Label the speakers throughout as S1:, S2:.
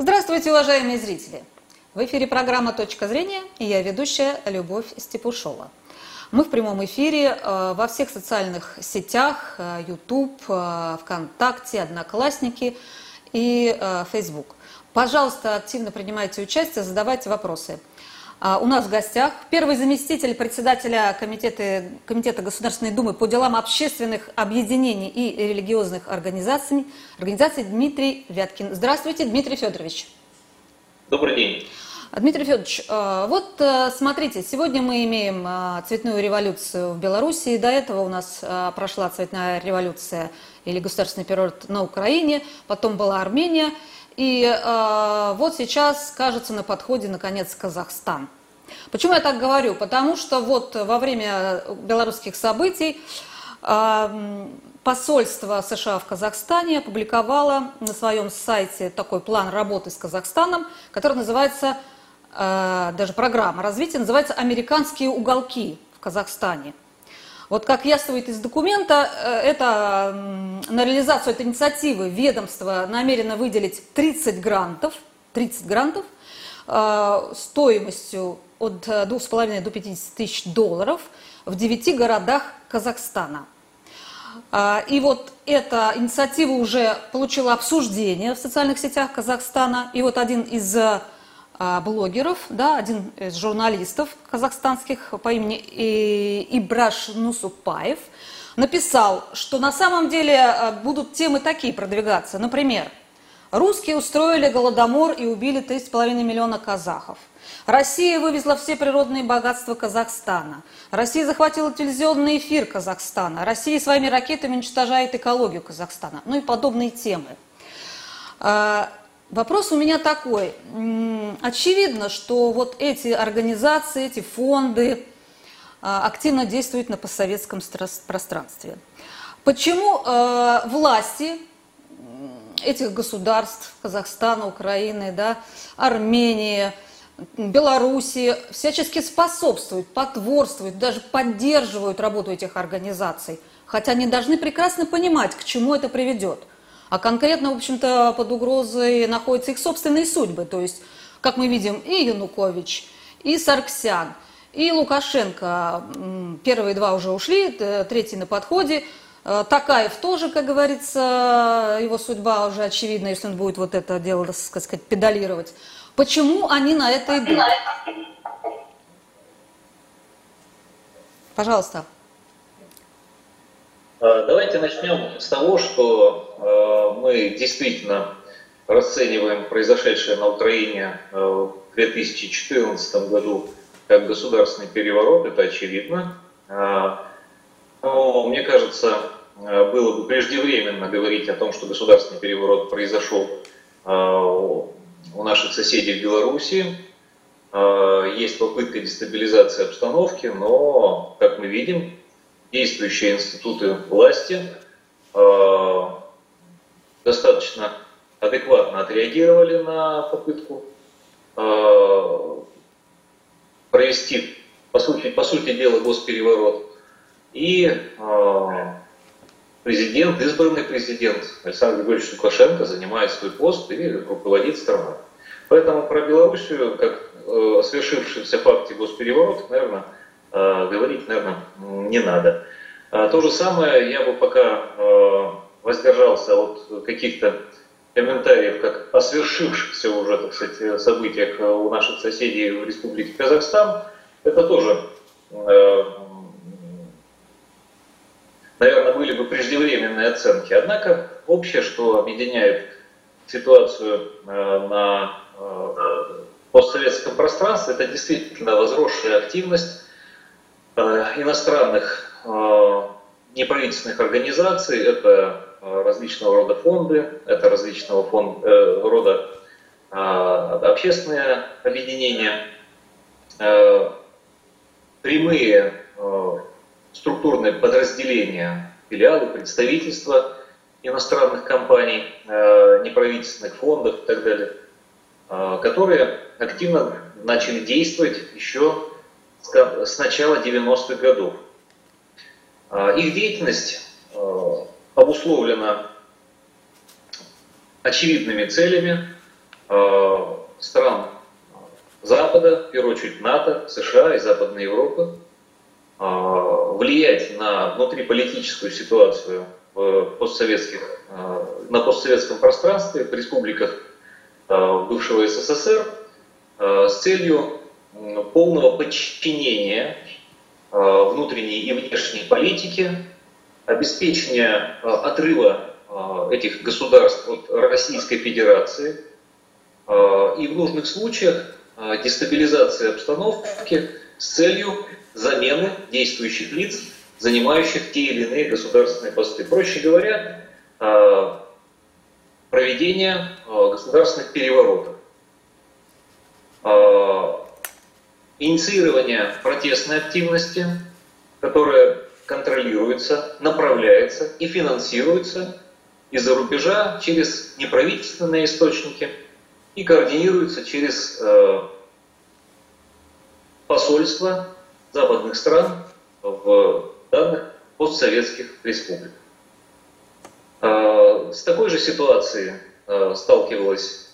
S1: Здравствуйте, уважаемые зрители! В эфире программа «Точка зрения» и я ведущая Любовь Степушова. Мы в прямом эфире э, во всех социальных сетях, э, YouTube, э, ВКонтакте, Одноклассники и Facebook. Пожалуйста, активно принимайте участие, задавайте вопросы. А, у нас в гостях первый заместитель председателя комитета, комитета Государственной Думы по делам общественных объединений и религиозных организаций, организаций Дмитрий Вяткин. Здравствуйте, Дмитрий Федорович.
S2: Добрый день.
S1: Дмитрий Федорович, а, вот а, смотрите, сегодня мы имеем цветную революцию в Беларуси. До этого у нас прошла цветная революция или государственный период на Украине, потом была Армения – и э, вот сейчас, кажется, на подходе, наконец, Казахстан. Почему я так говорю? Потому что вот во время белорусских событий э, посольство США в Казахстане опубликовало на своем сайте такой план работы с Казахстаном, который называется, э, даже программа развития, называется «Американские уголки в Казахстане». Вот как яствует из документа, э, это на реализацию этой инициативы ведомство намерено выделить 30 грантов, 30 грантов э, стоимостью от 2,5 до 50 тысяч долларов в 9 городах Казахстана. Э, и вот эта инициатива уже получила обсуждение в социальных сетях Казахстана. И вот один из а, блогеров, да, один из журналистов казахстанских по имени Ибраш Нусупаев написал, что на самом деле а, будут темы такие продвигаться. Например, русские устроили голодомор и убили 3,5 миллиона казахов. Россия вывезла все природные богатства Казахстана. Россия захватила телевизионный эфир Казахстана. Россия своими ракетами уничтожает экологию Казахстана. Ну и подобные темы. А, Вопрос у меня такой. Очевидно, что вот эти организации, эти фонды а, активно действуют на постсоветском пространстве. Почему э, власти этих государств, Казахстана, Украины, да, Армении, Белоруссии, всячески способствуют, потворствуют, даже поддерживают работу этих организаций, хотя они должны прекрасно понимать, к чему это приведет – а конкретно, в общем-то, под угрозой находятся их собственные судьбы. То есть, как мы видим, и Янукович, и Сарксян, и Лукашенко. Первые два уже ушли, третий на подходе. Э, Такаев тоже, как говорится, его судьба уже очевидна, если он будет вот это дело, так сказать, педалировать. Почему они на это идут? Пожалуйста.
S2: А, давайте начнем с того, что а, мы действительно расцениваем произошедшее на Украине а, в 2014 году как государственный переворот, это очевидно. Но мне кажется, было бы преждевременно говорить о том, что государственный переворот произошел у наших соседей в Беларуси. Есть попытка дестабилизации обстановки, но, как мы видим, действующие институты власти э, достаточно адекватно отреагировали на попытку э, провести, по сути, по сути дела, госпереворот. И э, президент, избранный президент Александр Григорьевич Лукашенко занимает свой пост и руководит страной. Поэтому про Белоруссию, как э, о свершившемся факте госпереворота, наверное, говорить, наверное, не надо. А то же самое я бы пока э, воздержался от каких-то комментариев, как о свершившихся уже, так сказать, событиях у наших соседей в Республике Казахстан. Это тоже, э, наверное, были бы преждевременные оценки. Однако общее, что объединяет ситуацию на постсоветском пространстве, это действительно возросшая активность Э, иностранных э, неправительственных организаций, это э, различного рода фонды, это различного фон, рода общественные объединения, прямые структурные подразделения, филиалы, представительства иностранных компаний, неправительственных фондов и так далее, которые активно начали действовать еще с начала 90-х годов. А, их деятельность а, обусловлена очевидными целями, стран Запада, в первую очередь НАТО, США и Западной Европы, влиять на внутриполитическую ситуацию в постсоветских, на постсоветском пространстве, в республиках бывшего СССР с целью полного подчинения внутренней и внешней политики, обеспечения отрыва этих государств от Российской Федерации и в нужных случаях дестабилизации обстановки с целью замены действующих лиц, занимающих те или иные государственные посты. Проще говоря, проведение государственных переворотов инициирование протестной активности, которая контролируется, направляется и финансируется из-за рубежа через неправительственные источники и координируется через э, посольства западных стран в данных постсоветских республиках. Э, с такой же ситуацией э, сталкивалась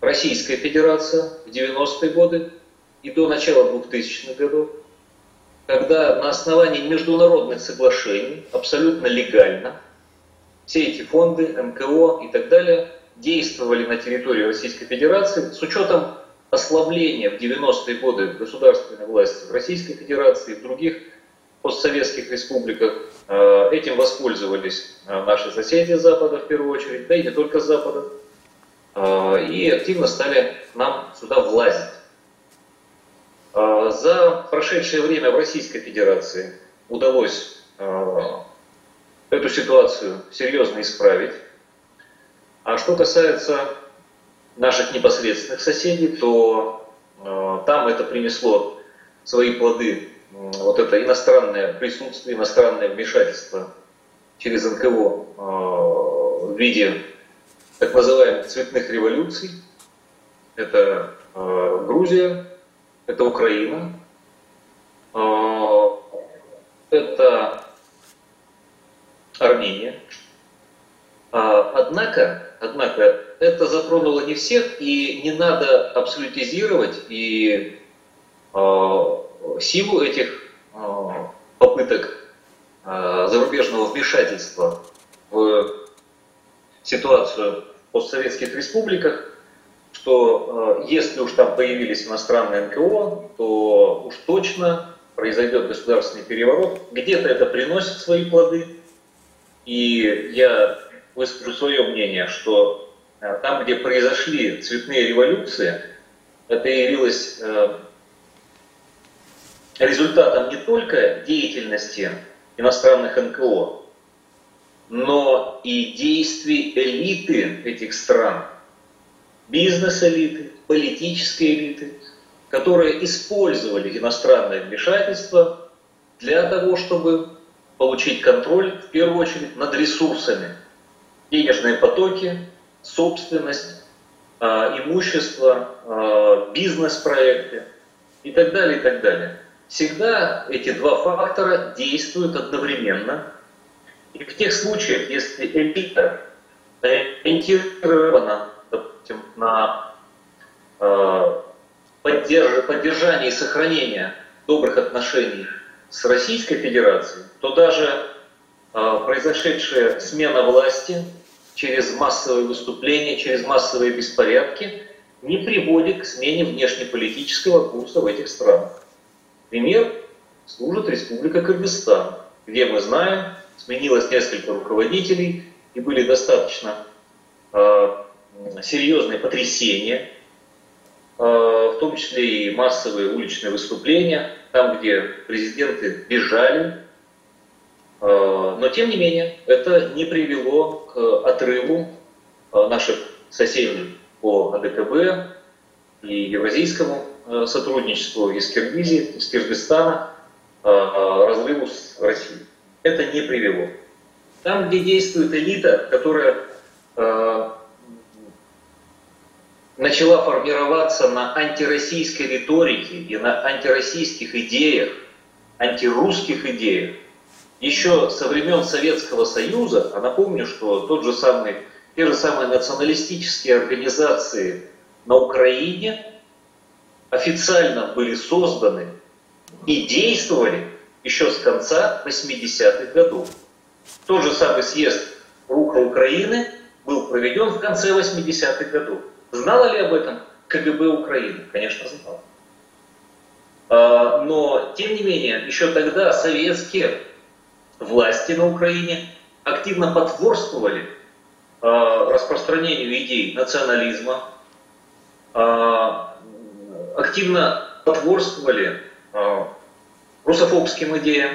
S2: Российская Федерация в 90-е годы, и до начала 2000-х годов, когда на основании международных соглашений, абсолютно легально, все эти фонды, МКО и так далее действовали на территории Российской Федерации с учетом ослабления в 90-е годы государственной власти в Российской Федерации и в других постсоветских республиках. Э, этим воспользовались э, наши соседи Запада в первую очередь, да и не только Запада, э, и активно стали нам сюда влазить. А, за прошедшее время в Российской Федерации удалось а, эту ситуацию серьезно исправить. А что касается наших непосредственных соседей, то а, там это принесло свои плоды, вот это иностранное присутствие, иностранное вмешательство через НКО в виде так называемых цветных революций. Это Грузия, это Украина, а, это Армения. А, однако, однако это затронуло не всех, и не надо абсолютизировать и а, силу этих попыток зарубежного вмешательства в ситуацию в постсоветских республиках что э, если уж там появились иностранные НКО, то уж точно произойдет государственный переворот. Где-то это приносит свои плоды. И я выскажу свое мнение, что э, там, где произошли цветные революции, это явилось э, результатом не только деятельности иностранных НКО, но и действий элиты этих стран – бизнес-элиты, политические элиты, которые использовали иностранное вмешательство для того, чтобы получить контроль, в первую очередь, над ресурсами. Денежные потоки, собственность, а, имущество, а, бизнес-проекты и так далее, и так далее. Всегда эти два фактора действуют одновременно. И в тех случаях, если элита ориентирована допустим, на э, поддержание и сохранение добрых отношений с Российской Федерацией, то даже э, произошедшая смена власти через массовые выступления, через массовые беспорядки не приводит к смене внешнеполитического курса в этих странах. Пример служит Республика Кыргызстан, где мы знаем, сменилось несколько руководителей и были достаточно э, серьезные потрясения, э, в том числе и массовые уличные выступления, там, где президенты бежали. Э, но, тем не менее, это не привело к отрыву э, наших соседей по АДКБ и евразийскому сотрудничеству из Киргизии, из Киргизстана, разрыву с Россией. Это не привело. Там, где действует элита, которая начала формироваться на антироссийской риторике и на антироссийских идеях, антирусских идеях, еще со времен Советского Союза, а напомню, что тот же самый, те же самые националистические организации на Украине официально были созданы и действовали еще с конца 80-х годов. Тот же самый съезд руха Украины был проведен в конце 80-х годов. Знала ли об этом КГБ Украины? Конечно, знала. А, но, тем не менее, еще тогда советские власти на Украине активно потворствовали а, распространению идей национализма, а, активно потворствовали русофобским идеям,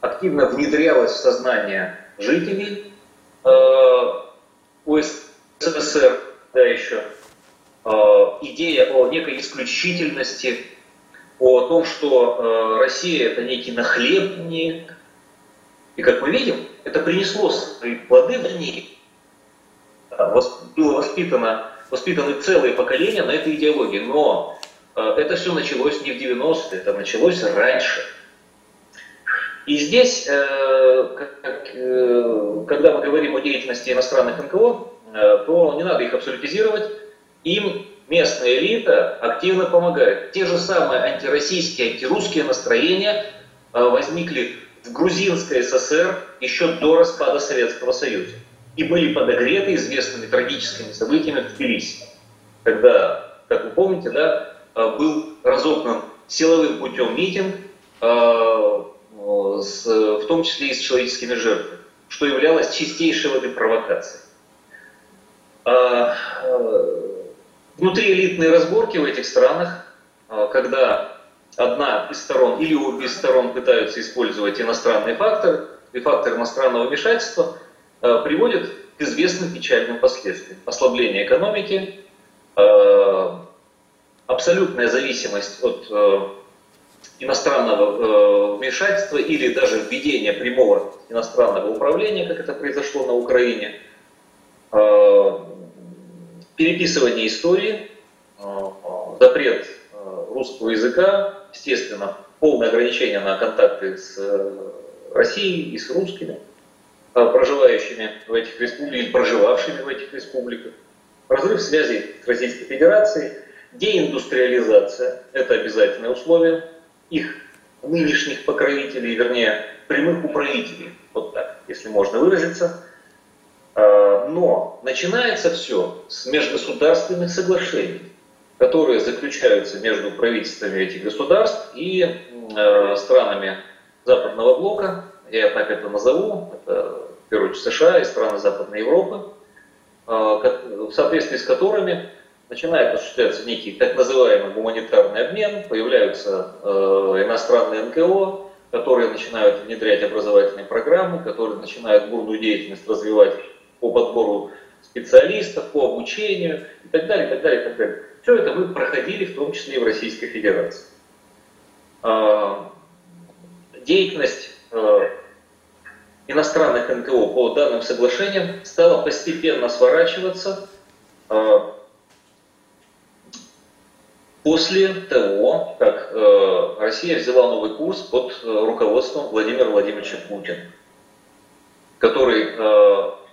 S2: активно внедрялось в сознание жителей УССР, да еще, идея о некой исключительности о том, что э, Россия это некий нахлебник. И как мы видим, это принесло свои плоды в ней. Было воспитано, воспитаны целые поколения на этой идеологии. Но э, это все началось не в 90-е, это началось раньше. И здесь, э, э, когда мы говорим о деятельности иностранных НКО, э, то не надо их абсолютизировать. Им местная элита активно помогает. Те же самые антироссийские, антирусские настроения э, возникли в Грузинской ССР еще до распада Советского Союза и были подогреты известными трагическими событиями в Тбилиси, когда, как вы помните, да, э, был разогнан силовым путем митинг, э, в том числе и с человеческими жертвами, что являлось чистейшей воды провокацией. Внутри элитные разборки в этих странах, а, когда одна из сторон или обе из сторон пытаются использовать иностранные факторы, и фактор иностранного вмешательства а, приводит к известным печальным последствиям. Ослабление экономики, а, абсолютная зависимость от иностранного вмешательства или даже введение прямого иностранного управления, как это произошло на Украине, переписывание истории, э, запрет э, русского языка, естественно, полное ограничение на контакты с э, Россией и с русскими, проживающими в этих республиках или проживавшими в этих республиках, разрыв связей с Российской Федерацией, деиндустриализация – это обязательное условие их нынешних покровителей, вернее, прямых управителей, вот так, если можно выразиться – но начинается все с межгосударственных соглашений, которые заключаются между правительствами этих государств и э, странами Западного блока, я так это назову, это в первую очередь США и страны Западной Европы, э, в соответствии с которыми начинает осуществляться некий так называемый гуманитарный обмен, появляются э, иностранные НКО, которые начинают внедрять образовательные программы, которые начинают бурную деятельность развивать по подбору специалистов, по обучению и так далее, и так далее, и так далее. Все это мы проходили в том числе и в Российской Федерации. А, деятельность а, иностранных НКО по данным соглашениям стала постепенно сворачиваться а, после того, как Россия взяла новый курс под руководством Владимира Владимировича Путина, который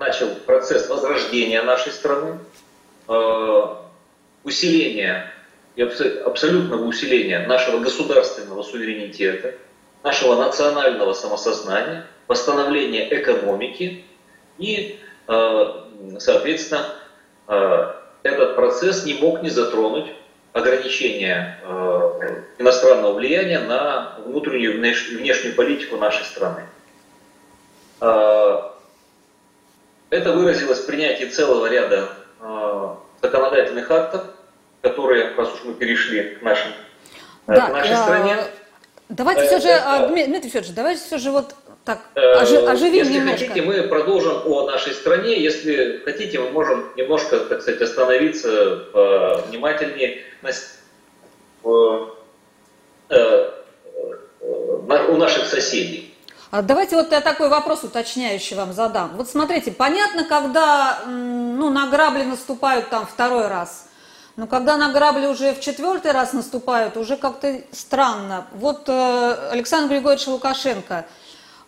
S2: начал процесс возрождения нашей страны, э, усиления и абсолютного усиления нашего государственного суверенитета, нашего национального самосознания, восстановления экономики и, э, соответственно, э, этот процесс не мог не затронуть ограничения иностранного влияния на внутреннюю и внешнюю политику нашей страны. Это выразилось в принятии целого ряда э, законодательных актов, которые, раз уж мы перешли к, нашим, э, да, к нашей стране.
S1: Давайте все же, это, Дмитрий Федорович, давайте все же вот так оживим
S2: Если
S1: немножко.
S2: хотите, мы продолжим о нашей стране. Если хотите, мы можем немножко, так сказать, остановиться внимательнее на, э, у наших соседей.
S1: А давайте вот я такой вопрос уточняющий вам задам. Вот смотрите, понятно, когда ну, на грабли наступают там второй раз, но когда на грабли уже в четвертый раз наступают, уже как-то странно. Вот э, Александр Григорьевич Лукашенко,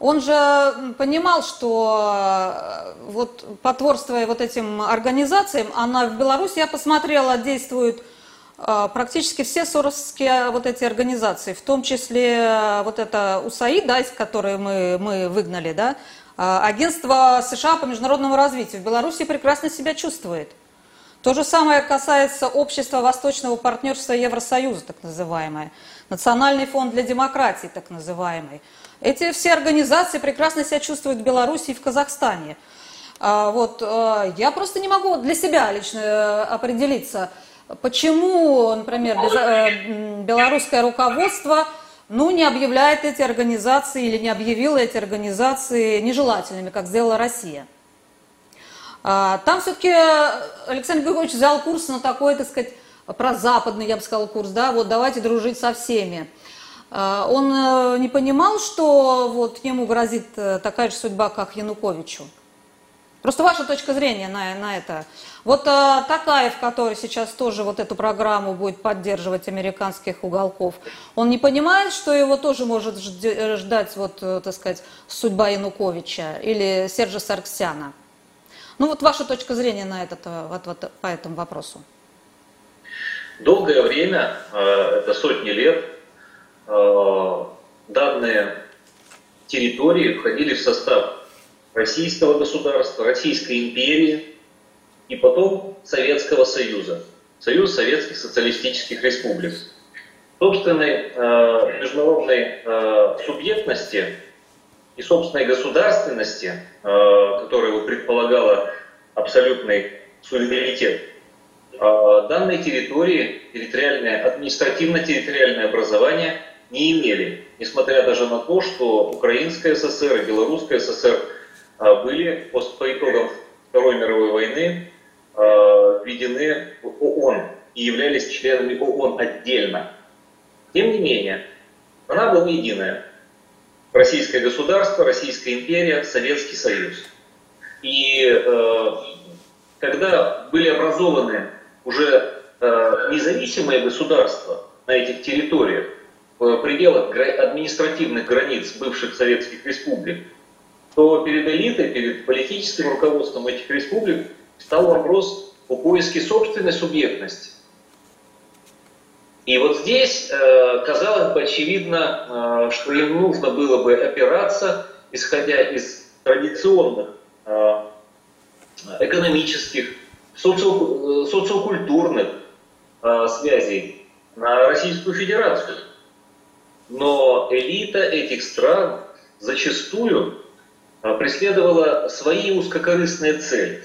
S1: он же понимал, что вот потворствуя вот этим организациям, она в Беларуси, я посмотрела, действуют практически все соросские вот эти организации, в том числе вот это УСАИД, да, из которой мы, мы выгнали, да, агентство США по международному развитию в Беларуси прекрасно себя чувствует. То же самое касается общества Восточного партнерства Евросоюза, так называемое, Национальный фонд для демократии, так называемый. Эти все организации прекрасно себя чувствуют в Беларуси и в Казахстане. А, вот, я просто не могу для себя лично э, определиться, почему, например, э, белорусское руководство ну, не объявляет эти организации или не объявило эти организации нежелательными, как сделала Россия. А, там все-таки Александр Григорьевич взял курс на такой, так сказать, про западный, я бы сказала, курс, да, вот давайте дружить со всеми. А, он э, не понимал, что вот ему грозит э, такая же судьба, как Януковичу. Просто ваша точка зрения на, на это. Вот а, Такаев, который сейчас тоже вот эту программу будет поддерживать американских уголков, он не понимает, что его тоже может ждать, вот, так сказать, судьба Януковича или Сержа Сарксяна? Ну вот ваша точка зрения на этот, э, вот, вот, по этому вопросу.
S2: Долгое время, э, это сотни лет, э, данные территории входили в состав Российского государства, Российской империи и потом Советского Союза, Союз Советских Социалистических Республик. Собственной международной субъектности и собственной государственности, э, которая предполагала абсолютный суверенитет, э, данной территории территориальное, административно-территориальное образование не имели, несмотря даже на то, что Украинская ССР и Белорусская ССР э, были по итогам Второй мировой войны введены в ООН и являлись членами ООН отдельно. Тем не менее, она была единая. Российское государство, Российская империя, Советский Союз. И э, когда были образованы уже э, независимые государства на этих территориях, в пределах административных границ бывших советских республик, то перед элитой, перед политическим руководством этих республик стал вопрос о поиске собственной субъектности. И вот здесь э, казалось бы очевидно, э, что им нужно было бы опираться, исходя из традиционных э, экономических, соци... социокультурных связей на Российскую Федерацию. Но элита этих стран зачастую преследовала свои узкокорыстные цели.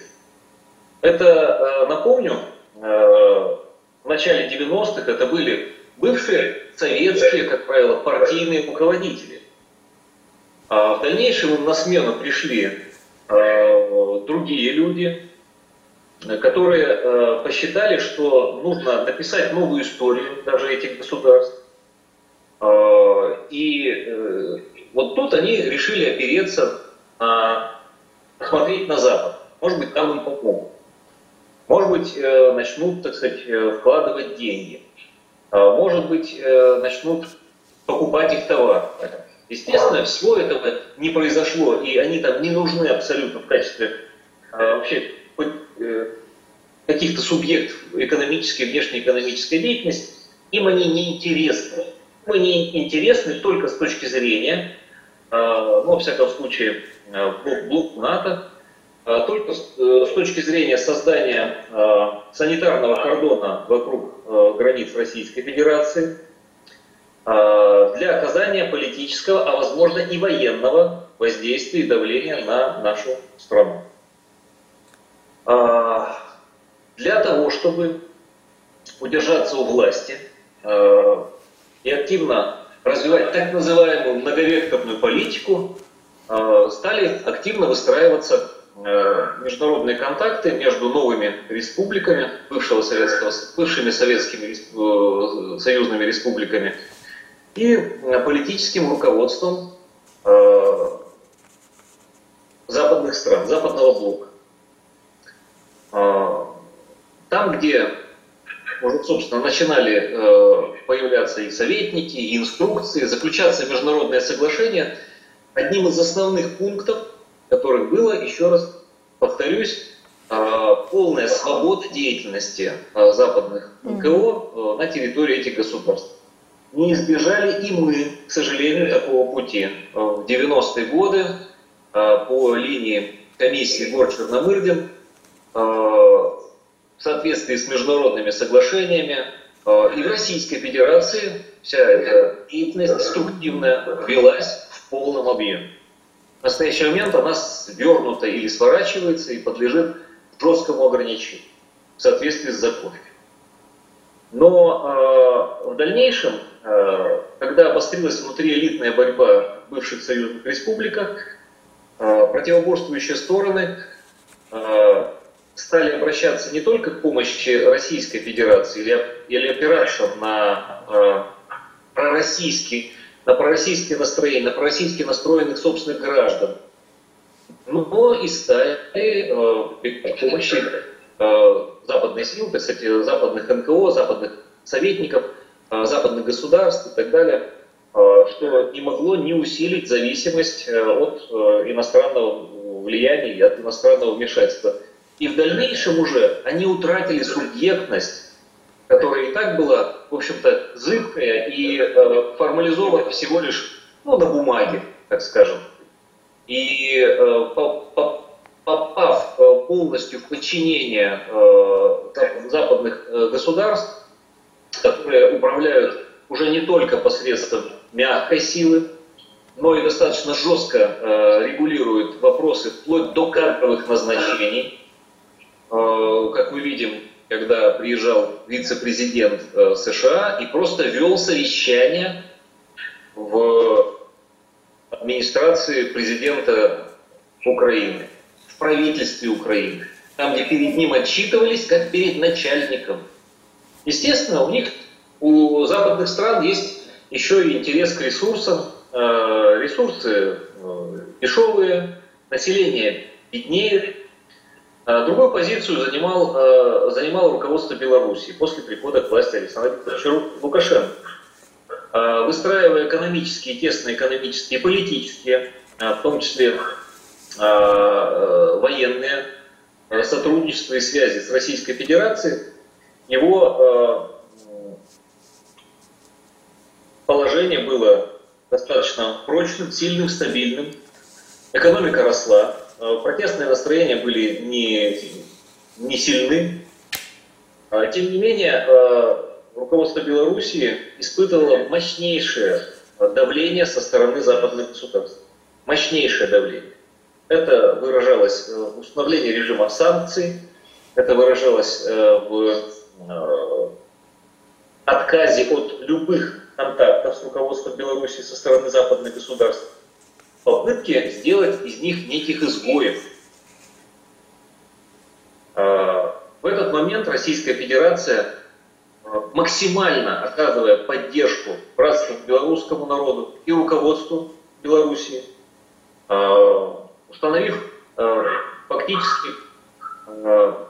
S2: Это, напомню, в начале 90-х это были бывшие советские, как правило, партийные руководители. А в дальнейшем на смену пришли э, другие люди, которые э, посчитали, что нужно написать новую историю даже этих государств. Э, и э, вот тут они решили опереться, на, посмотреть на Запад. Может быть, там им помогут. Может быть, э, начнут, так сказать, э, вкладывать деньги. А может быть, э, начнут покупать их товар. Естественно, всего этого не произошло, и они там не нужны абсолютно в качестве вообще каких-то субъектов экономической, внешнеэкономической деятельности. Им они не интересны. Им они интересны только с точки зрения, ну, во всяком случае, блок, блок НАТО, а, только э, с точки зрения создания санитарного кордона вокруг э, границ Российской Федерации, для оказания политического, а возможно и военного воздействия и давления на нашу страну. Для того, чтобы удержаться у власти и активно развивать так называемую многовекторную политику, стали активно выстраиваться Э, международные контакты между новыми республиками, бывшего советского, бывшими советскими э, союзными республиками и э, политическим руководством западных стран, западного блока. Там, где уже, собственно, начинали появляться и советники, и инструкции, заключаться международные соглашения – одним из основных пунктов, которых было, еще раз повторюсь, а, полная свобода деятельности а, западных НКО на территории этих государств. Не избежали и мы, к сожалению, такого пути. В 90-е годы по линии комиссии Гор-Черномырдин в соответствии с международными соглашениями и в Российской Федерации вся эта деятельность деструктивная велась в полном объеме. В настоящий момент она свернута или сворачивается и подлежит жесткому ограничению в соответствии с законами. Но э, в дальнейшем, э, когда обострилась внутриэлитная борьба в бывших союзных республиках, э, противоборствующие стороны э, стали обращаться не только к помощи Российской Федерации или, или опираться на э, пророссийский, на пророссийские настроения, на пророссийски настроенных собственных граждан, но и стали э, помощи э, западной силы, кстати, западных НКО, западных советников, э, западных государств и так далее, э, что не могло не усилить зависимость э, от э, иностранного влияния и от иностранного вмешательства. И в дальнейшем уже они утратили субъектность, которая и так была, в общем-то, зыбкая и э, формализована всего лишь ну, на бумаге, так скажем. И э, попав э, полностью в подчинение э, западных государств, которые управляют уже не только посредством мягкой силы, но и достаточно жестко регулируют вопросы вплоть до кадровых назначений. Как мы видим, когда приезжал вице-президент США и просто вел совещание в администрации президента Украины, в правительстве Украины, там, где перед ним отчитывались, как перед начальником. Естественно, у них, у западных стран есть еще и интерес к ресурсам. Э, ресурсы э, дешевые, население беднеет. Э, другую позицию занимал, занимало руководство Беларуси после прихода к власти Александра Викторовича Лукашенко. А, выстраивая экономические, тесные экономические, политические, а, в том числе а, э, военные сотрудничество и связи с Российской Федерацией, его положение было достаточно прочным, сильным, стабильным. Экономика росла, протестные настроения были не, не сильны. Тем не менее, руководство Белоруссии испытывало мощнейшее давление со стороны западных государств. Мощнейшее давление. Это выражалось в установлении режима санкций, это выражалось э, в э, отказе от любых контактов с руководством Беларуси со стороны западных государств, попытки сделать из них неких изгоев. А, в этот момент Российская Федерация максимально оказывая поддержку братскому белорусскому народу и руководству Белоруссии, а, установив а, фактически а,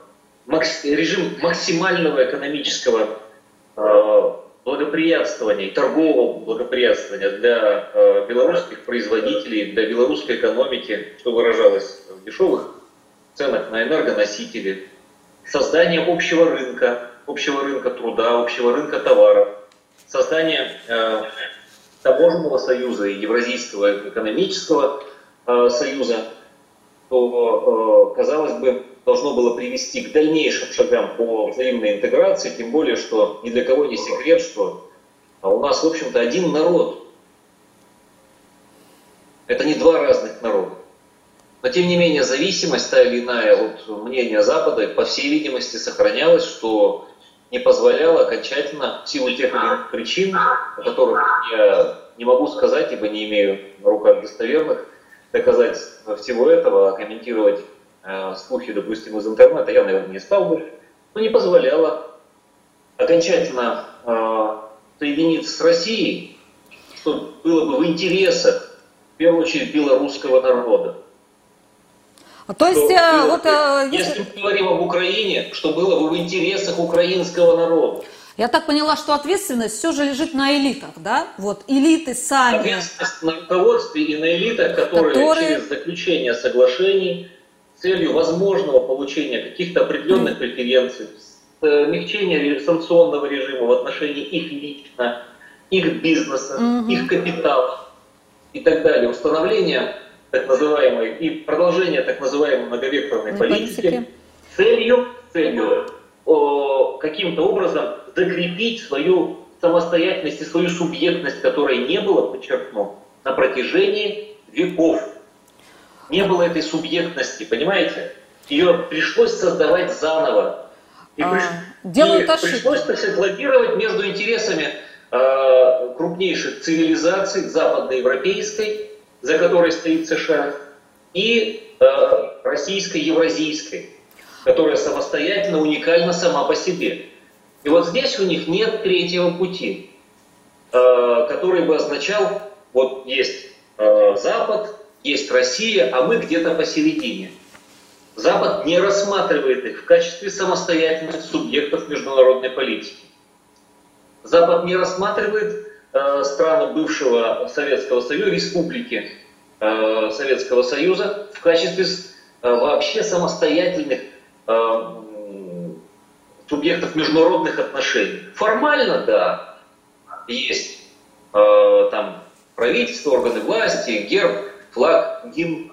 S2: режим максимального экономического благоприятствования торгового благоприятствования для белорусских производителей, для белорусской экономики, что выражалось в дешевых ценах на энергоносители, создание общего рынка, общего рынка труда, общего рынка товаров, создание э, таможенного союза и Евразийского экономического э, союза, то, э, казалось бы, должно было привести к дальнейшим шагам по взаимной интеграции, тем более, что ни для кого не секрет, что у нас, в общем-то, один народ. Это не два разных народа. Но, тем не менее, зависимость та или иная от мнения Запада, по всей видимости, сохранялась, что не позволял окончательно, в силу тех или иных причин, о которых я не могу сказать, ибо не имею на руках достоверных доказать всего этого, а комментировать э, слухи, допустим, из интернета я, наверное, не стал бы, но не позволяло окончательно э, соединиться с Россией, что было бы в интересах, в первую очередь, белорусского народа.
S1: А то есть, что,
S2: э, вот, если... если мы говорим об Украине, что было бы в интересах украинского народа.
S1: Я так поняла, что ответственность все же лежит на элитах, да? Вот элиты сами.
S2: Ответственность на руководстве и на элитах, которые, которые... через заключение соглашений с целью возможного получения каких-то определенных преференций, смягчения санкционного режима в отношении их лично, их бизнеса, mm-hmm. их капитала и так далее, установление так называемой и продолжение так называемой многовекторной политики, политики целью, целью каким-то образом закрепить свою самостоятельность и свою субъектность, которой не было, подчеркну, на протяжении веков. Не было этой субъектности, понимаете? Ее пришлось создавать заново.
S1: И, а, приш... делают и
S2: пришлось, так сказать, лоббировать между интересами э, крупнейших цивилизаций, западноевропейской, за которой стоит США, и э, российской, евразийской которая самостоятельно, уникальна сама по себе. И вот здесь у них нет третьего пути, э, который бы означал, вот есть э, Запад, есть Россия, а мы где-то посередине. Запад не рассматривает их в качестве самостоятельных субъектов международной политики. Запад не рассматривает э, страны бывшего Советского Союза, республики Советского Союза в качестве вообще самостоятельных Э, субъектов международных отношений. Формально, да, есть э, там правительство, органы власти, герб, флаг, гимн.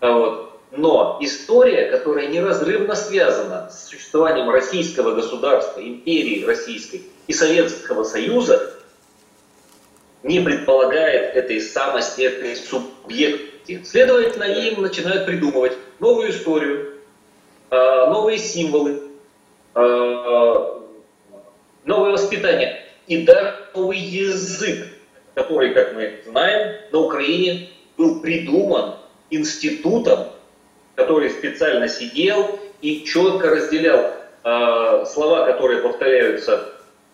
S2: А вот. Но история, которая неразрывно связана с существованием российского государства, империи российской и Советского Союза, не предполагает этой самости, этой субъекти. Следовательно, им начинают придумывать новую историю, Э, новые символы, э, новое воспитание и даже новый язык, который, как мы знаем, на Украине был придуман институтом, который специально сидел и четко разделял э, слова, которые повторяются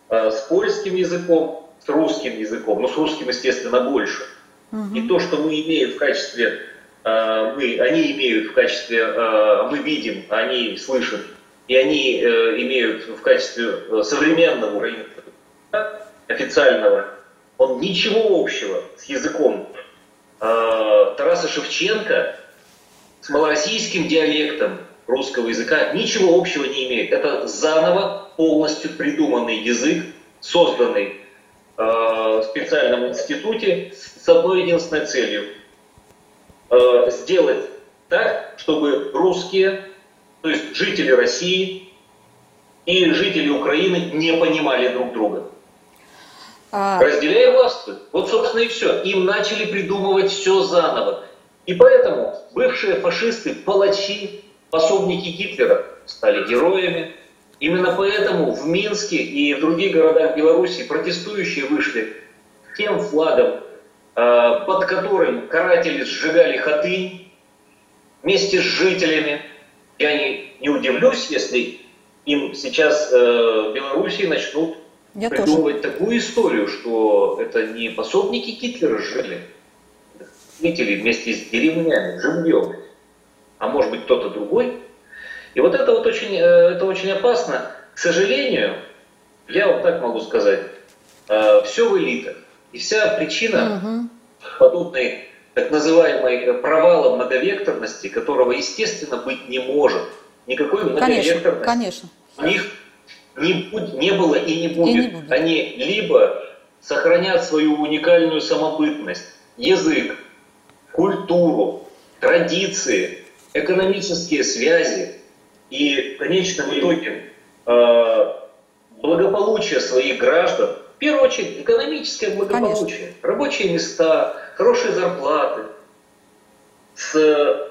S2: с польским языком, с русским языком, но с русским, естественно, больше. Угу. И то, что мы имеем в качестве Э, мы, они имеют в качестве, э, мы видим, они слышат, и они э, имеют в качестве современного украинского официального, он ничего общего с языком Тараса Шевченко, с малороссийским диалектом русского языка ничего общего не имеет. Это заново полностью придуманный язык, созданный в специальном институте с одной единственной целью – э, сделать так, чтобы русские, то есть жители России и жители Украины не понимали друг друга. А... Разделяя власть. Вот, собственно, и все. Им начали придумывать все заново. И поэтому бывшие фашисты, палачи, пособники Гитлера стали героями. Именно поэтому в Минске и в других городах Беларуси протестующие вышли тем флагом, Э, под которым каратели сжигали хаты вместе с жителями. Я не, не удивлюсь, если им сейчас э, в Белоруссии начнут Я придумывать тоже. такую историю, что это не пособники Гитлера жили, жители вместе с деревнями, живьем, а может быть кто-то другой. И вот это вот очень, э, это очень опасно. К сожалению, я вот так могу сказать, все в элитах. И вся причина угу. подобной так называемой провала многовекторности, которого, естественно, быть не может. Никакой многовекторности
S1: конечно, конечно.
S2: у них не, не было и не будет. И не будет. Они либо сохранят свою уникальную самобытность, язык, культуру, традиции, экономические связи и в конечном итоге э, благополучие своих граждан в первую очередь, экономическое благополучие, Конечно. рабочие места, хорошие зарплаты, с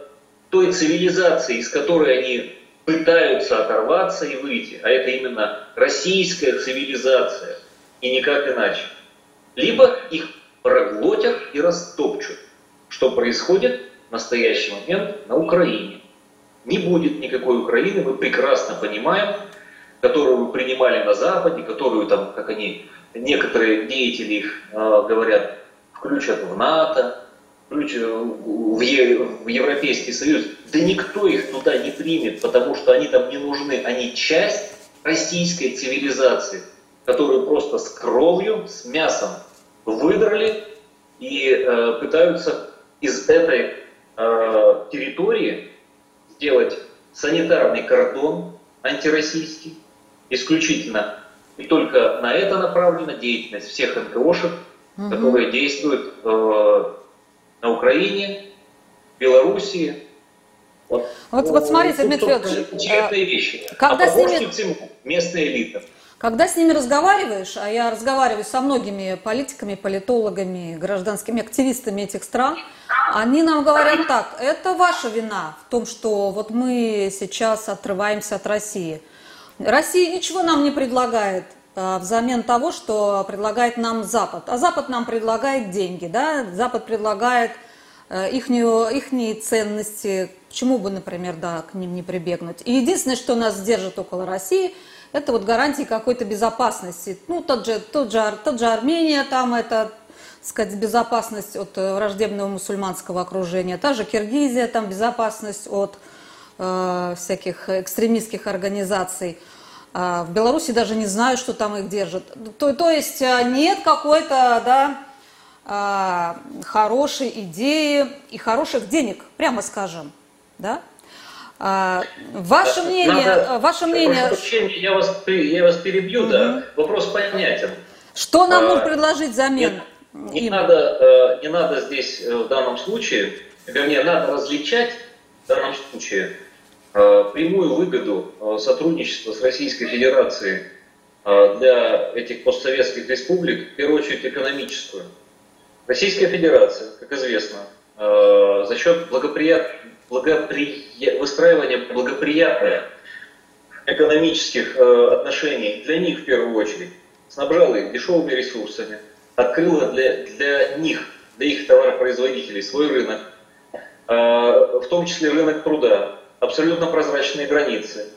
S2: той цивилизацией, из которой они пытаются оторваться и выйти, а это именно российская цивилизация, и никак иначе. Либо их проглотят и растопчут, что происходит в настоящий момент на Украине. Не будет никакой Украины, мы прекрасно понимаем, которую вы принимали на Западе, которую там, как они некоторые деятели их э, говорят, включат в НАТО, включат в, в Европейский Союз. Да никто их туда не примет, потому что они там не нужны. Они часть российской цивилизации. которую просто с кровью, с мясом выдрали и э, пытаются из этой э, территории сделать санитарный кордон антироссийский, исключительно. И только на это направлена деятельность всех НКОшек, угу. которые действуют э, на Украине, Белоруссии.
S1: Вот, вот, вот смотрите, Дмитрий Федорович,
S2: э, вещи.
S1: Когда а с ними...
S2: всему местная элита.
S1: Когда с ними разговариваешь, а я разговариваю со многими политиками, политологами, гражданскими активистами этих стран, они нам говорят так, это ваша вина в том, что вот мы сейчас отрываемся от России. Россия ничего нам не предлагает а, взамен того, что предлагает нам Запад. А Запад нам предлагает деньги, да? Запад предлагает э, ихнюю, ихние ценности, почему бы, например, да, к ним не прибегнуть. И единственное, что нас держит около России – это вот гарантии какой-то безопасности. Ну, тот же, тот же, тот же Армения, там это, так сказать, безопасность от э, враждебного мусульманского окружения, та же Киргизия, там безопасность от э, всяких экстремистских организаций. А в Беларуси даже не знаю, что там их держат. То, то есть э, нет какой-то, да, а, хорошей идеи и хороших денег, прямо скажем, да? А, ваше мнение, Надо, ваше мнение...
S2: Прощения, я вас, я вас перебью, угу. да, вопрос понятен.
S1: Что нам а, нужно предложить взамен?
S2: Не, не, надо, э, не надо здесь э, в данном случае, вернее, надо различать в данном случае э, прямую выгоду сотрудничества с Российской Федерацией для этих постсоветских республик, в первую очередь экономическую. Российская Федерация, как известно, за счет благоприятных благопри... выстраивание благоприятных экономических э, отношений для них в первую очередь, снабжала их дешевыми ресурсами, открыла для, для них, для их товаропроизводителей свой рынок, э, в том числе рынок труда, абсолютно прозрачные границы,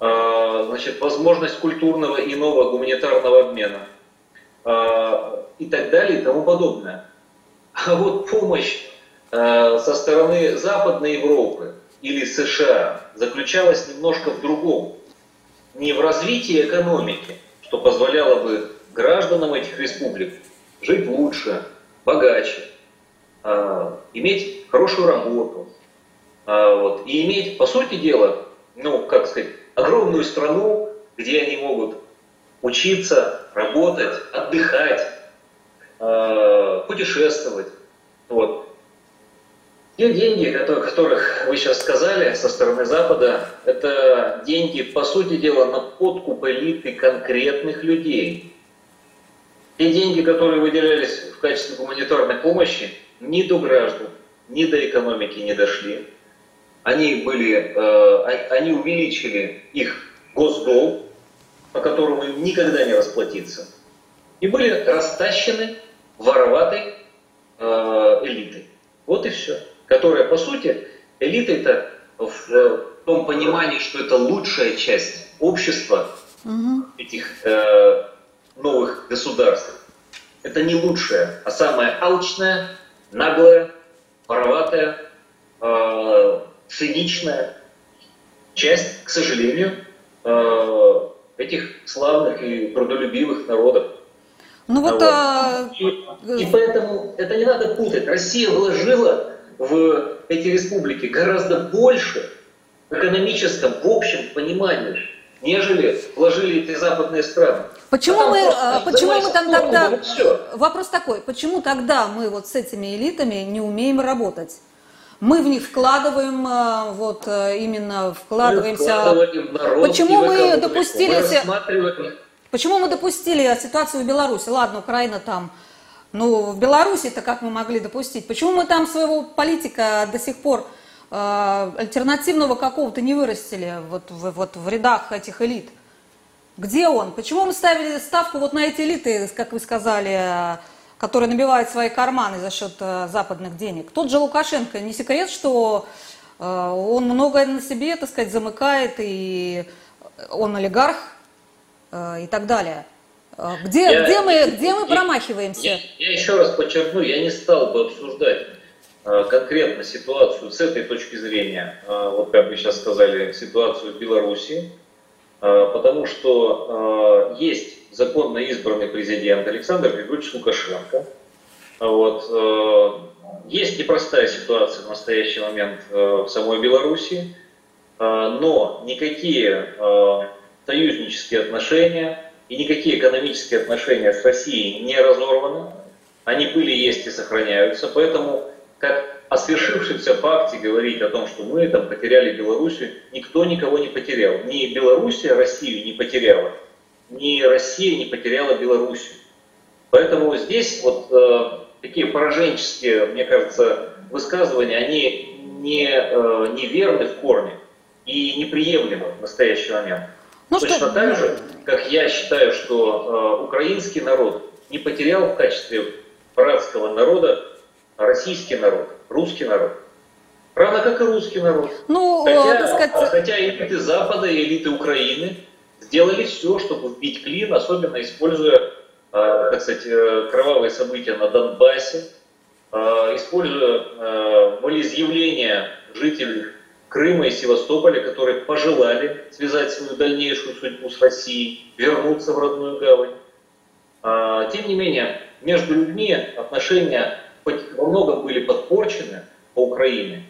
S2: э, значит, возможность культурного иного гуманитарного обмена э, и так далее и тому подобное. А вот помощь со стороны Западной Европы или США заключалась немножко в другом. Не в развитии экономики, что позволяло бы гражданам этих республик жить лучше, богаче, э, иметь хорошую работу, э, вот, и иметь, по сути дела, ну, как сказать, огромную страну, где они могут учиться, работать, отдыхать, путешествовать. Вот. Те деньги, о которых вы сейчас сказали со стороны Запада, это деньги, по сути дела, на подкуп элиты конкретных людей. Те деньги, которые выделялись в качестве гуманитарной помощи, ни до граждан, ни до экономики не дошли. Они, были, э, они увеличили их госдолг, по которому им никогда не расплатиться, и были растащены вороватой э, элитой. Вот и все которая, по сути, элита это в том понимании, что это лучшая часть общества угу. этих э, новых государств. Это не лучшая, а самая алчная, наглая, вороватая, э, циничная часть, к сожалению, э, этих славных и трудолюбивых народов. Ну вот, а... и, и поэтому это не надо путать. Россия вложила в эти республики гораздо больше в экономическом, в общем понимании, нежели вложили эти западные страны.
S1: Почему а мы, просто, почему мы там тогда, вопрос такой, почему тогда мы вот с этими элитами не умеем работать? Мы в них вкладываем, а, вот э, именно вкладываемся. Мы народ почему мы допустили, мы почему мы допустили ситуацию в Беларуси? Ладно, Украина там ну, в Беларуси-то как мы могли допустить? Почему мы там своего политика до сих пор э, альтернативного какого-то не вырастили вот, в, вот в рядах этих элит? Где он? Почему мы ставили ставку вот на эти элиты, как вы сказали, которые набивают свои карманы за счет э, западных денег? Тот же Лукашенко, не секрет, что э, он многое на себе, так сказать, замыкает, и он олигарх э, и так далее. А, где, я, где, мы, где мы промахиваемся?
S2: Я, я еще раз подчеркну, я не стал бы обсуждать а, конкретно ситуацию с этой точки зрения, а, вот как вы сейчас сказали, ситуацию в Беларуси, потому что есть законно избранный президент Александр Григорьевич Лукашенко. Вот. Есть непростая ситуация в настоящий момент в самой Беларуси, но никакие союзнические отношения и никакие экономические отношения с Россией не разорваны. Они были, есть и сохраняются. Поэтому, как о свершившемся факте говорить о том, что мы там потеряли Белоруссию, никто никого не потерял. Ни Белоруссия Россию не потеряла, ни Россия не потеряла Белоруссию. Поэтому здесь вот э, такие пораженческие, мне кажется, высказывания, они не, э, неверны в корне и неприемлемы в настоящий момент. Ну, Точно что... так же, как я считаю, что э, украинский народ не потерял в качестве братского народа российский народ, русский народ. Равно как и русский народ. Ну, хотя, так сказать... хотя элиты Запада и элиты Украины сделали все, чтобы вбить клин, особенно используя, э, так сказать, э, кровавые события на Донбассе, э, используя э, волеизъявления жителей Крыма и Севастополя, которые пожелали связать свою дальнейшую судьбу с Россией, вернуться в родную гавань. А, тем не менее, между людьми отношения во многом были подпорчены по Украине,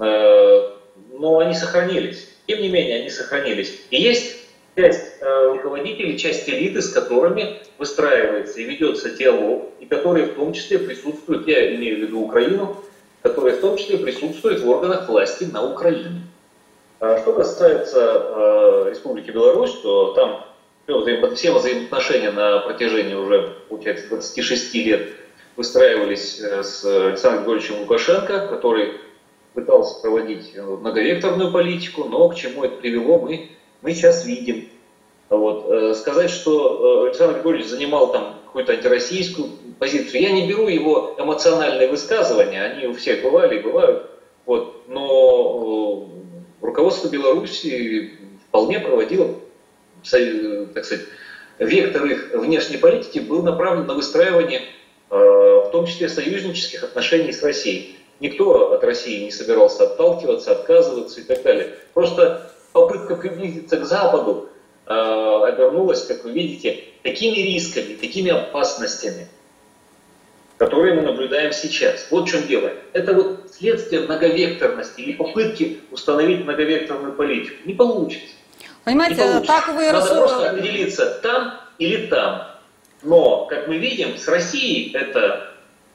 S2: э, но они сохранились. Тем не менее, они сохранились. И есть часть э, руководителей, часть элиты, с которыми выстраивается и ведется диалог, и которые в том числе присутствуют, я имею в виду Украину, которые в том числе присутствуют в органах власти на Украине. А что касается э, Республики Беларусь, то там все взаимоотношения на протяжении уже, получается, 26 лет выстраивались э, с Александром Григорьевичем Лукашенко, который пытался проводить э, многовекторную политику, но к чему это привело, мы, мы сейчас видим. Вот. Э, сказать, что Александр Григорьевич занимал там какую-то антироссийскую позицию. Я не беру его эмоциональные высказывания, они у всех бывали и бывают. Вот. Но руководство Беларуси вполне проводило, так сказать, вектор их внешней политики был направлен на выстраивание, в том числе союзнических отношений с Россией. Никто от России не собирался отталкиваться, отказываться и так далее. Просто попытка приблизиться к Западу Э, обернулась, как вы видите, такими рисками, такими опасностями, которые мы наблюдаем сейчас. Вот в чем дело. Это вот следствие многовекторности или попытки установить многовекторную политику. Не получится.
S1: Понимаете, не получится. так вы
S2: Надо просто определиться там или там. Но, как мы видим, с Россией это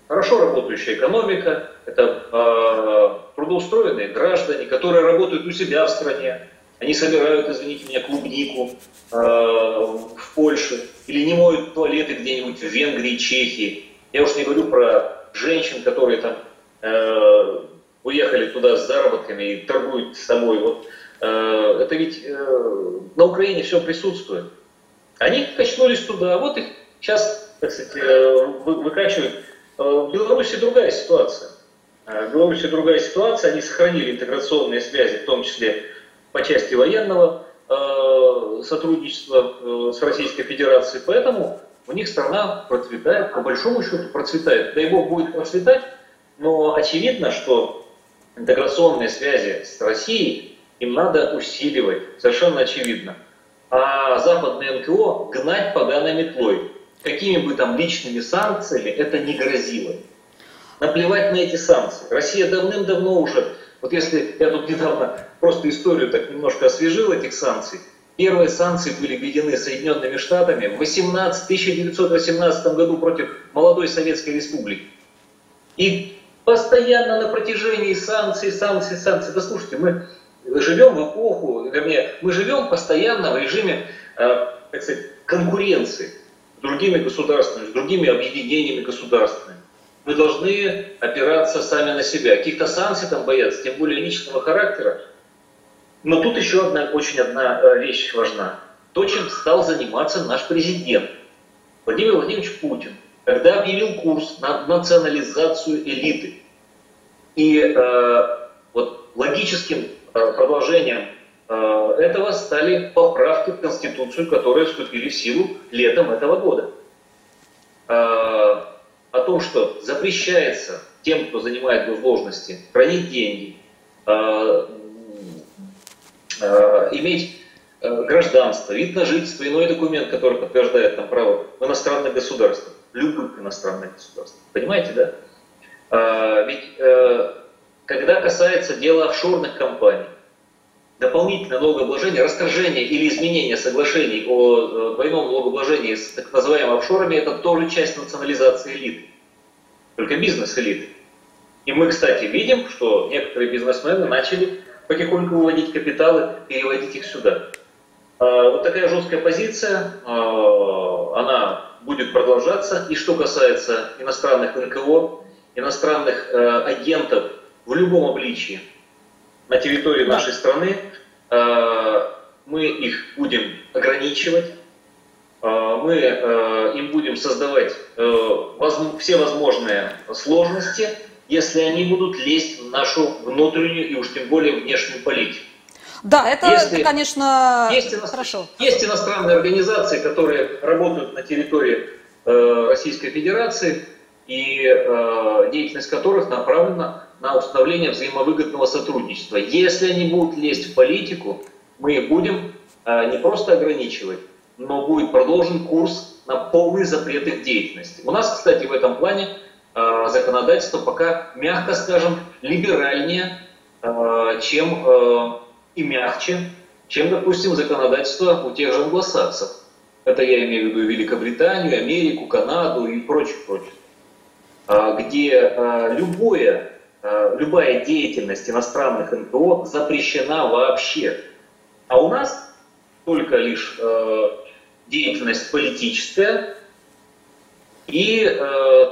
S2: хорошо работающая экономика, это э, трудоустроенные граждане, которые работают у себя в стране, они собирают, извините меня, клубнику э, в Польше или не моют туалеты где-нибудь в Венгрии, Чехии. Я уж не говорю про женщин, которые там э, уехали туда с заработками и торгуют с собой. Вот, э, это ведь э, на Украине все присутствует. Они качнулись туда, вот их сейчас, так сказать, э, выкачивают. Э, в Беларуси другая ситуация. Э, в Беларуси другая ситуация, они сохранили интеграционные связи, в том числе по части военного э, сотрудничества с Российской Федерацией. Поэтому у них страна процветает, по большому счету процветает. Дай бог будет процветать, но очевидно, что интеграционные связи с Россией им надо усиливать, совершенно очевидно. А западные НКО гнать поганой метлой. Какими бы там личными санкциями это не грозило. Наплевать на эти санкции. Россия давным-давно уже, вот если я тут недавно просто историю так немножко освежил этих санкций. Первые санкции были введены Соединенными Штатами в 18, 1918 году против молодой Советской Республики. И постоянно на протяжении санкций, санкций, санкций. Да слушайте, мы живем в эпоху, вернее, мы живем постоянно в режиме, э, так сказать, конкуренции с другими государствами, с другими объединениями государственными. Мы должны опираться сами на себя. Каких-то санкций там бояться, тем более личного характера, но тут еще одна, очень одна э, вещь важна. То, чем стал заниматься наш президент Владимир Владимирович Путин, когда объявил курс на национализацию элиты. И э, вот логическим э, продолжением э, этого стали поправки в Конституцию, которые вступили в силу летом этого года. Э, о том, что запрещается тем, кто занимает госдолжности, хранить деньги, Э, иметь э, гражданство, вид на жительство, иной документ, который подтверждает там право в иностранных государствах, любых иностранных государств. Понимаете, да? А, ведь э, когда касается дела офшорных компаний, дополнительное налогообложение, расторжение или изменение соглашений о двойном налогообложении с так называемыми офшорами, это тоже часть национализации элиты. Только бизнес-элиты. И мы, кстати, видим, что некоторые бизнесмены начали потихоньку выводить капиталы, переводить их сюда. А, вот такая жесткая позиция, а, она будет продолжаться. И что касается иностранных НКО, иностранных э, агентов в любом обличии на территории нашей страны, э, мы их будем ограничивать, э, мы им будем создавать все возможные сложности, если они будут лезть в нашу внутреннюю и уж тем более внешнюю политику.
S1: Да, это, Если это конечно,
S2: есть иностран... хорошо. Есть иностранные организации, которые работают на территории э, Российской Федерации, и э, деятельность которых направлена на установление взаимовыгодного сотрудничества. Если они будут лезть в политику, мы их будем э, не просто ограничивать, но будет продолжен курс на полный запрет их деятельности. У нас, кстати, в этом плане законодательство пока, мягко скажем, либеральнее, э, чем э, и мягче, чем, допустим, законодательство у тех же англосаксов. Это я имею в виду Великобританию, Америку, Канаду и прочее, прочее. Где любое, любая деятельность иностранных НПО запрещена вообще. А у нас только лишь деятельность политическая и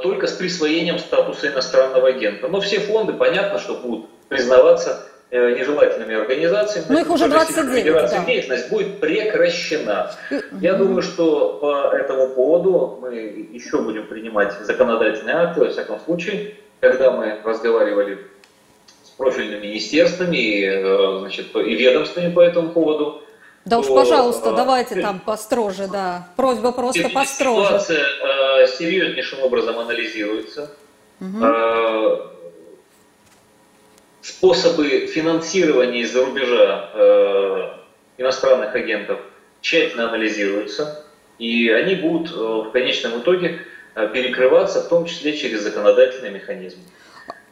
S2: только с присвоением статуса иностранного агента. Но все фонды, понятно, что будут признаваться Э, нежелательными организациями.
S1: Ну, их уже 29,
S2: да. деятельность будет прекращена. Я думаю, что по этому поводу мы еще будем принимать законодательные акты, во всяком случае, когда мы разговаривали с профильными министерствами и, э, значит, и ведомствами по этому поводу.
S1: Да уж, пожалуйста, э, давайте там построже, да. Просьба просто построже.
S2: Ситуация э, серьезнейшим образом анализируется. Угу способы финансирования из-за рубежа э, иностранных агентов тщательно анализируются, и они будут э, в конечном итоге э, перекрываться, в том числе через законодательный механизм.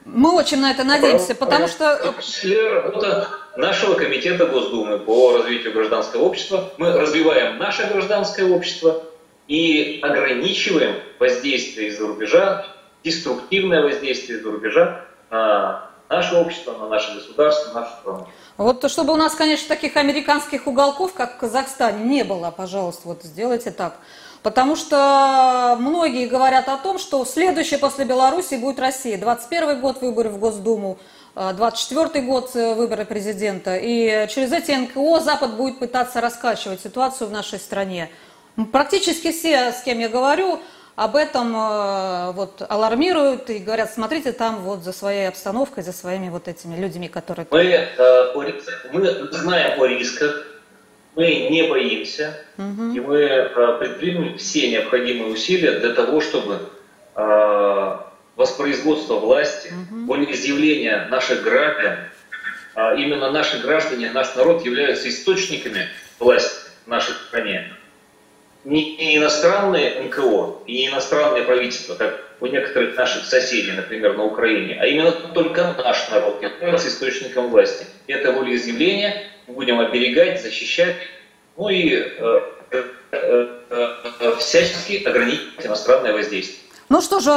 S1: Мы очень на это надеемся, потому что...
S2: Работа нашего комитета Госдумы по развитию гражданского общества. Мы развиваем наше гражданское общество и ограничиваем воздействие из-за рубежа, деструктивное воздействие из-за рубежа на наше общество, на наше государство, нашу страну.
S1: Вот чтобы у нас, конечно, таких американских уголков, как в Казахстане, не было, пожалуйста, вот сделайте так. Потому что многие говорят о том, что следующее после Беларуси будет Россия. 21 год выборы в Госдуму, 24 год э, выборы президента. И через эти НКО Запад будет пытаться раскачивать ситуацию в нашей стране. Практически все, с кем я говорю, об этом э, вот алармируют и говорят, смотрите там вот за своей обстановкой, за своими вот этими людьми, которые...
S2: Мы, э, мы знаем о рисках, мы не боимся, угу. и мы э, предпримем все необходимые усилия для того, чтобы воспроизводство власти, угу. волеизъявление наших граждан, именно наши граждане, наш народ являются источниками власти в нашей стране не иностранные НКО и не иностранные правительства, как у некоторых наших соседей, например, на Украине, а именно только наш народ является источником власти. И это волеизъявление будем оберегать, защищать, ну и э, э, э, э всячески ограничивать иностранное воздействие.
S1: Ну что же,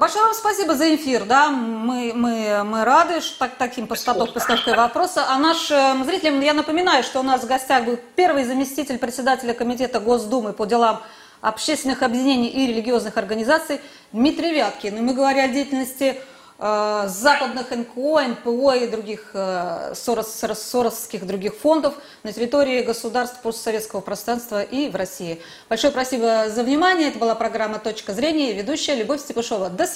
S1: большое вам спасибо за эфир, да, мы, мы, мы рады что так, таким постановкой, постановкой вопроса. А нашим зрителям я напоминаю, что у нас в гостях был первый заместитель председателя Комитета Госдумы по делам общественных объединений и религиозных организаций Дмитрий Вяткин. И мы говорили о деятельности э, западных НКО, НПО и других э, сорос, соросских других фондов на территории государств постсоветского пространства и в России. Большое спасибо за внимание. Это была программа «Точка зрения» ведущая Любовь Степышова. До свидания.